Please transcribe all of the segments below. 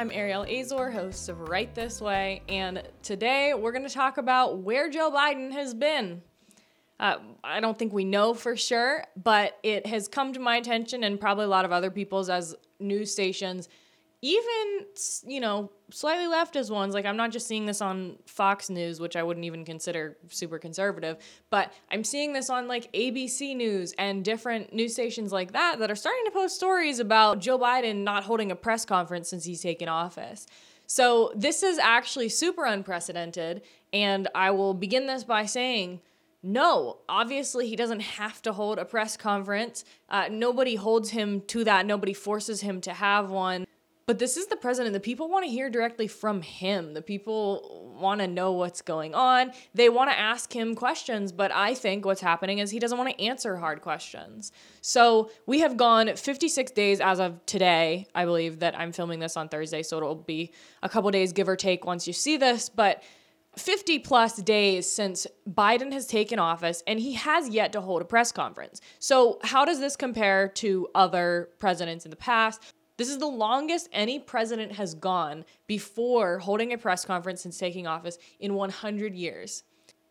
I'm Ariel Azor, host of Right This Way, and today we're going to talk about where Joe Biden has been. Uh, I don't think we know for sure, but it has come to my attention and probably a lot of other people's as news stations even you know slightly leftist ones like i'm not just seeing this on fox news which i wouldn't even consider super conservative but i'm seeing this on like abc news and different news stations like that that are starting to post stories about joe biden not holding a press conference since he's taken office so this is actually super unprecedented and i will begin this by saying no, obviously he doesn't have to hold a press conference. Uh, nobody holds him to that. Nobody forces him to have one. But this is the president. The people want to hear directly from him. The people want to know what's going on. They want to ask him questions, but I think what's happening is he doesn't want to answer hard questions. So we have gone 56 days as of today. I believe that I'm filming this on Thursday, so it'll be a couple days, give or take, once you see this. But 50 plus days since Biden has taken office and he has yet to hold a press conference. So, how does this compare to other presidents in the past? This is the longest any president has gone before holding a press conference since taking office in 100 years.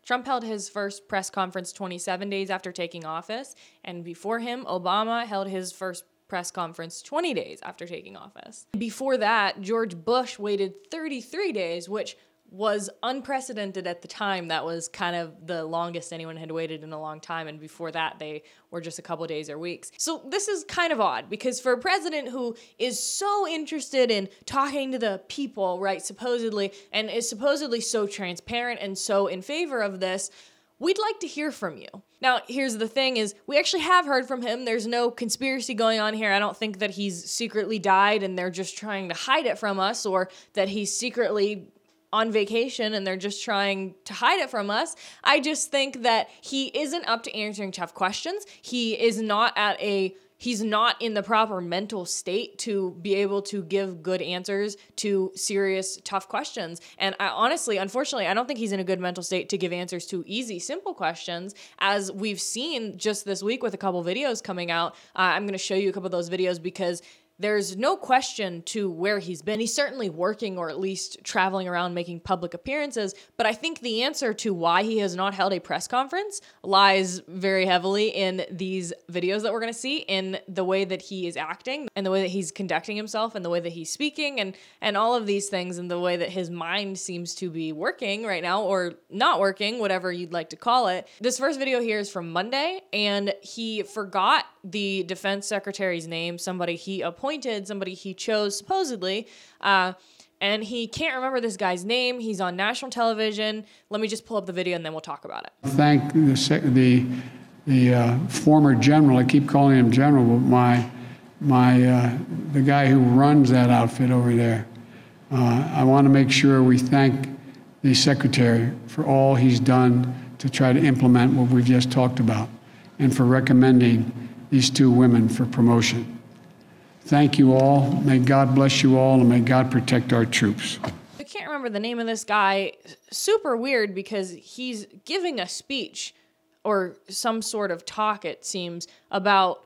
Trump held his first press conference 27 days after taking office, and before him, Obama held his first press conference 20 days after taking office. Before that, George Bush waited 33 days, which was unprecedented at the time. That was kind of the longest anyone had waited in a long time. And before that, they were just a couple days or weeks. So this is kind of odd because for a president who is so interested in talking to the people, right, supposedly, and is supposedly so transparent and so in favor of this, we'd like to hear from you. Now, here's the thing is we actually have heard from him. There's no conspiracy going on here. I don't think that he's secretly died and they're just trying to hide it from us or that he's secretly on vacation and they're just trying to hide it from us. I just think that he isn't up to answering tough questions. He is not at a he's not in the proper mental state to be able to give good answers to serious tough questions and I, honestly unfortunately i don't think he's in a good mental state to give answers to easy simple questions as we've seen just this week with a couple videos coming out uh, i'm going to show you a couple of those videos because there's no question to where he's been. He's certainly working or at least traveling around making public appearances. But I think the answer to why he has not held a press conference lies very heavily in these videos that we're going to see, in the way that he is acting, and the way that he's conducting himself, and the way that he's speaking, and and all of these things, and the way that his mind seems to be working right now or not working, whatever you'd like to call it. This first video here is from Monday, and he forgot the defense secretary's name, somebody he appointed appointed, somebody he chose supposedly. Uh, and he can't remember this guy's name. He's on national television. Let me just pull up the video and then we'll talk about it. Thank the the, the uh, former general. I keep calling him general, but my my uh, the guy who runs that outfit over there. Uh, I want to make sure we thank the secretary for all he's done to try to implement what we've just talked about, and for recommending these two women for promotion. Thank you all. May God bless you all, and may God protect our troops. I can't remember the name of this guy. Super weird because he's giving a speech or some sort of talk, it seems, about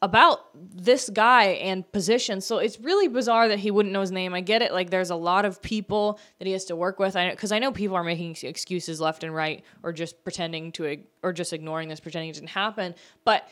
about this guy and position. So it's really bizarre that he wouldn't know his name. I get it. Like there's a lot of people that he has to work with. I because I know people are making excuses left and right, or just pretending to, or just ignoring this, pretending it didn't happen. But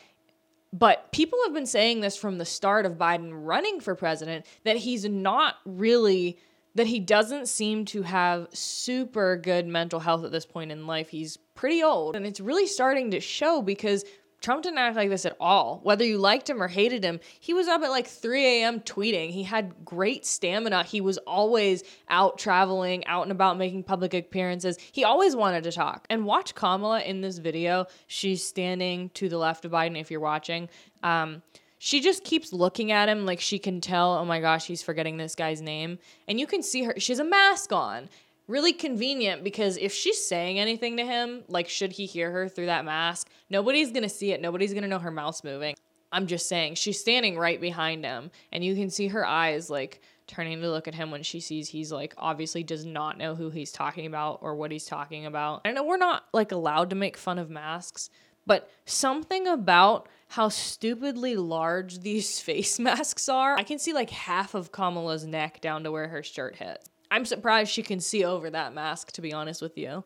but people have been saying this from the start of Biden running for president that he's not really that he doesn't seem to have super good mental health at this point in life. He's pretty old and it's really starting to show because Trump didn't act like this at all. Whether you liked him or hated him, he was up at like 3 a.m. tweeting. He had great stamina. He was always out traveling, out and about making public appearances. He always wanted to talk. And watch Kamala in this video. She's standing to the left of Biden if you're watching. Um, she just keeps looking at him like she can tell, oh my gosh, he's forgetting this guy's name. And you can see her, she has a mask on really convenient because if she's saying anything to him, like should he hear her through that mask, nobody's gonna see it. Nobody's gonna know her mouth's moving. I'm just saying, she's standing right behind him, and you can see her eyes like turning to look at him when she sees he's like obviously does not know who he's talking about or what he's talking about. I know we're not like allowed to make fun of masks, but something about how stupidly large these face masks are. I can see like half of Kamala's neck down to where her shirt hits. I'm surprised she can see over that mask, to be honest with you.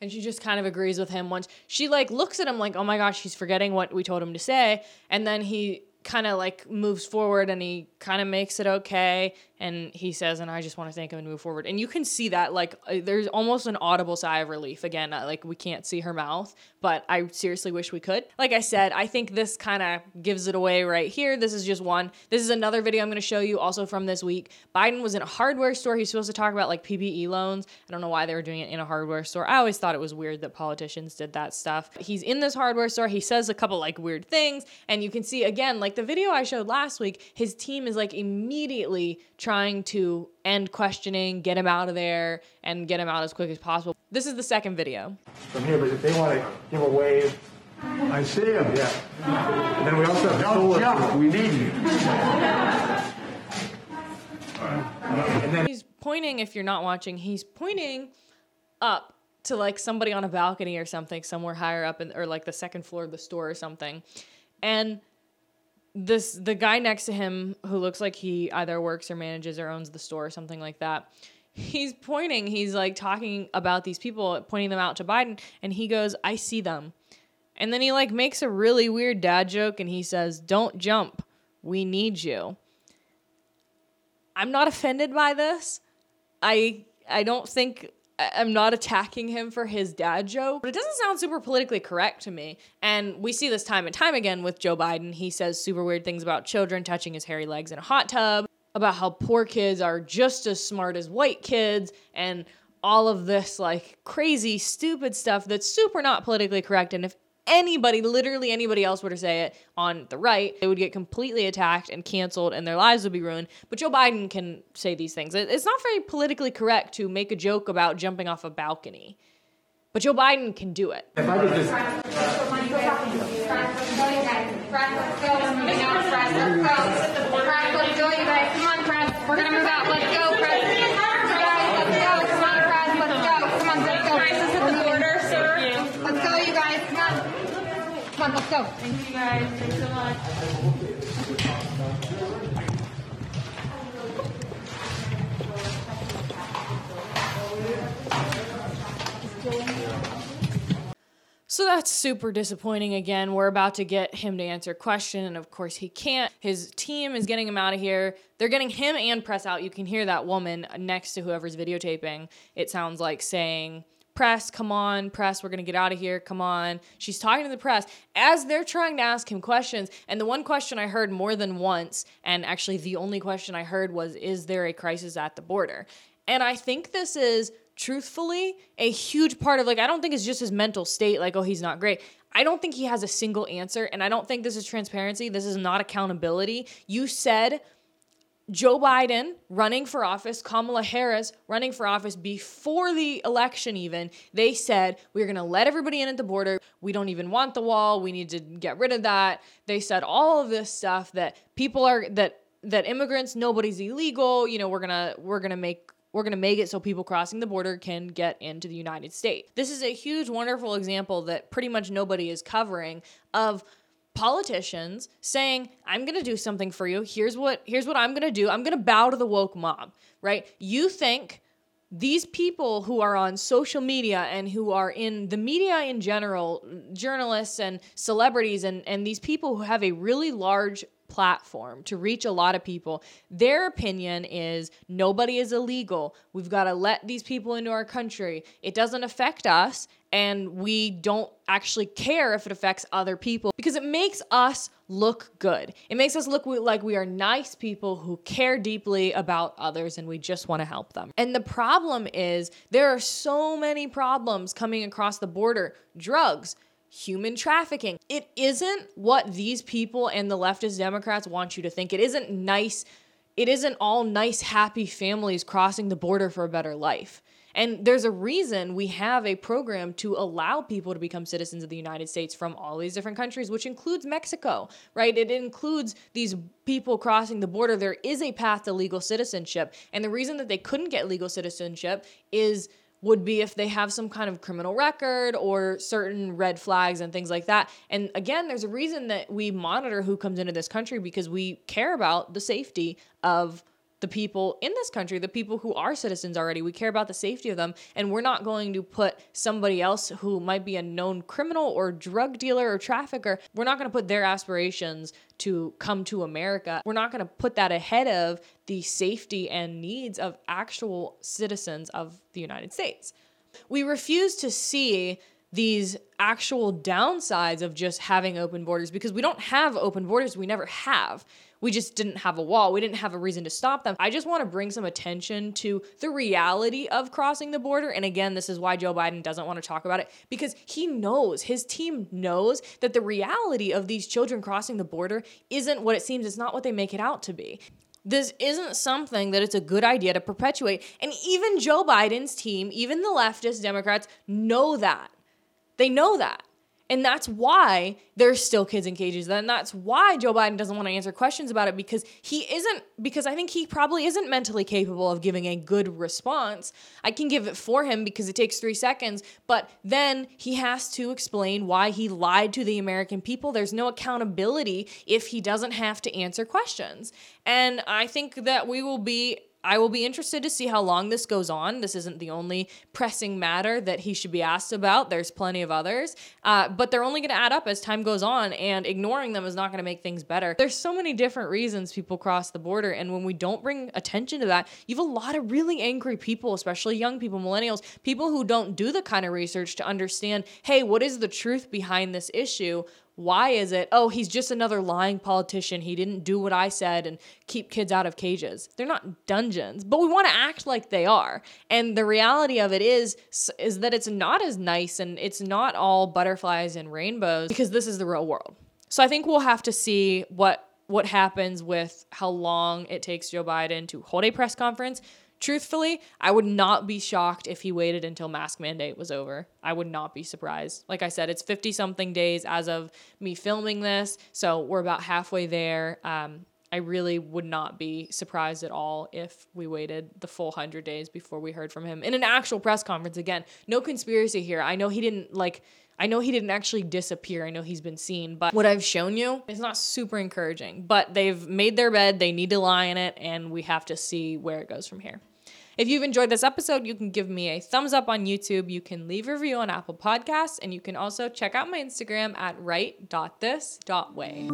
And she just kind of agrees with him once she like looks at him like, oh my gosh, he's forgetting what we told him to say. And then he kind of like moves forward and he kind of makes it okay and he says and i just want to thank him and move forward. And you can see that like uh, there's almost an audible sigh of relief again uh, like we can't see her mouth but i seriously wish we could. Like i said i think this kind of gives it away right here. This is just one. This is another video i'm going to show you also from this week. Biden was in a hardware store. He's supposed to talk about like ppe loans. I don't know why they were doing it in a hardware store. I always thought it was weird that politicians did that stuff. He's in this hardware store. He says a couple like weird things and you can see again like the video i showed last week his team is like immediately trying to end questioning, get him out of there, and get him out as quick as possible. This is the second video. From here, but if they want to give a wave, I see him. yeah. And then we also have Don't solar. jump, we need you. And then He's pointing, if you're not watching, he's pointing up to like somebody on a balcony or something, somewhere higher up in, or like the second floor of the store or something. And this the guy next to him who looks like he either works or manages or owns the store or something like that he's pointing he's like talking about these people pointing them out to biden and he goes i see them. And then he like makes a really weird dad joke and he says don't jump. We need you. I'm not offended by this. I i don't think I'm not attacking him for his dad joke, but it doesn't sound super politically correct to me. And we see this time and time again with Joe Biden. He says super weird things about children touching his hairy legs in a hot tub, about how poor kids are just as smart as white kids, and all of this like crazy, stupid stuff that's super not politically correct. And if anybody, literally anybody else were to say it on the right, they would get completely attacked and canceled and their lives would be ruined. But Joe Biden can say these things. It's not very politically correct to make a joke about jumping off a balcony. But Joe Biden can do it. if I could just, Let's go, you guys. Come on, press. We're gonna move out. Let's go, press. Guys, let's go. Come on, press. Let's go. Come on, let's go. This is the order, sir. Let's go, you guys. Come on. Come on, let's go. Thank you, guys. Thanks so much. So that's super disappointing again. We're about to get him to answer a question, and of course he can't. His team is getting him out of here. They're getting him and press out. You can hear that woman next to whoever's videotaping. It sounds like saying, Press, come on, press, we're gonna get out of here, come on. She's talking to the press as they're trying to ask him questions. And the one question I heard more than once, and actually the only question I heard was, Is there a crisis at the border? And I think this is truthfully a huge part of like I don't think it's just his mental state like oh he's not great. I don't think he has a single answer and I don't think this is transparency. This is not accountability. You said Joe Biden running for office, Kamala Harris running for office before the election, even, they said, we're going to let everybody in at the border. We don't even want the wall. We need to get rid of that. They said all of this stuff that people are, that, that immigrants, nobody's illegal. You know, we're going to, we're going to make, we're going to make it so people crossing the border can get into the United States. This is a huge, wonderful example that pretty much nobody is covering of politicians saying i'm going to do something for you. Here's what here's what i'm going to do. I'm going to bow to the woke mob right? You think these people who are on social media and who are in the media in general journalists and celebrities and and these people who have a really large platform to reach a lot of people their opinion is nobody is illegal we've got to let these people into our country it doesn't affect us and we don't actually care if it affects other people because it makes us look good. It makes us look like we are nice people who care deeply about others and we just want to help them. And the problem is there are so many problems coming across the border drugs, human trafficking. It isn't what these people and the leftist Democrats want you to think. It isn't nice. It isn't all nice, happy families crossing the border for a better life. And there's a reason we have a program to allow people to become citizens of the United States from all these different countries, which includes Mexico, right? It includes these people crossing the border. There is a path to legal citizenship. And the reason that they couldn't get legal citizenship is would be if they have some kind of criminal record or certain red flags and things like that. And again, there's a reason that we monitor who comes into this country because we care about the safety of the people in this country, the people who are citizens already. We care about the safety of them, and we're not going to put somebody else who might be a known criminal or drug dealer or trafficker, we're not going to put their aspirations to come to America. We're not going to put that ahead of the safety and needs of actual citizens of the United States. We refuse to see these actual downsides of just having open borders because we don't have open borders. We never have. We just didn't have a wall. We didn't have a reason to stop them. I just want to bring some attention to the reality of crossing the border. And again, this is why Joe Biden doesn't want to talk about it because he knows, his team knows that the reality of these children crossing the border isn't what it seems. It's not what they make it out to be. This isn't something that it's a good idea to perpetuate. And even Joe Biden's team, even the leftist Democrats, know that. They know that. And that's why there's still kids in cages. And that's why Joe Biden doesn't want to answer questions about it because he isn't, because I think he probably isn't mentally capable of giving a good response. I can give it for him because it takes three seconds, but then he has to explain why he lied to the American people. There's no accountability if he doesn't have to answer questions. And I think that we will be I will be interested to see how long this goes on. This isn't the only pressing matter that he should be asked about. There's plenty of others, uh, but they're only going to add up as time goes on, and ignoring them is not going to make things better. There's so many different reasons people cross the border, and when we don't bring attention to that, you have a lot of really angry people, especially young people, millennials, people who don't do the kind of research to understand hey, what is the truth behind this issue? Why is it, oh, he's just another lying politician. He didn't do what I said and keep kids out of cages. They're not dungeons, but we want to act like they are. And the reality of it is is that it's not as nice and it's not all butterflies and rainbows because this is the real world. So I think we'll have to see what what happens with how long it takes Joe Biden to hold a press conference truthfully, I would not be shocked if he waited until mask mandate was over. I would not be surprised. Like I said, it's 50 something days as of me filming this. So we're about halfway there. Um, I really would not be surprised at all if we waited the full 100 days before we heard from him in an actual press conference. Again, no conspiracy here. I know he didn't like. I know he didn't actually disappear. I know he's been seen, but what I've shown you is not super encouraging. But they've made their bed, they need to lie in it, and we have to see where it goes from here. If you've enjoyed this episode, you can give me a thumbs up on YouTube. You can leave a review on Apple Podcasts, and you can also check out my Instagram at right.this.way.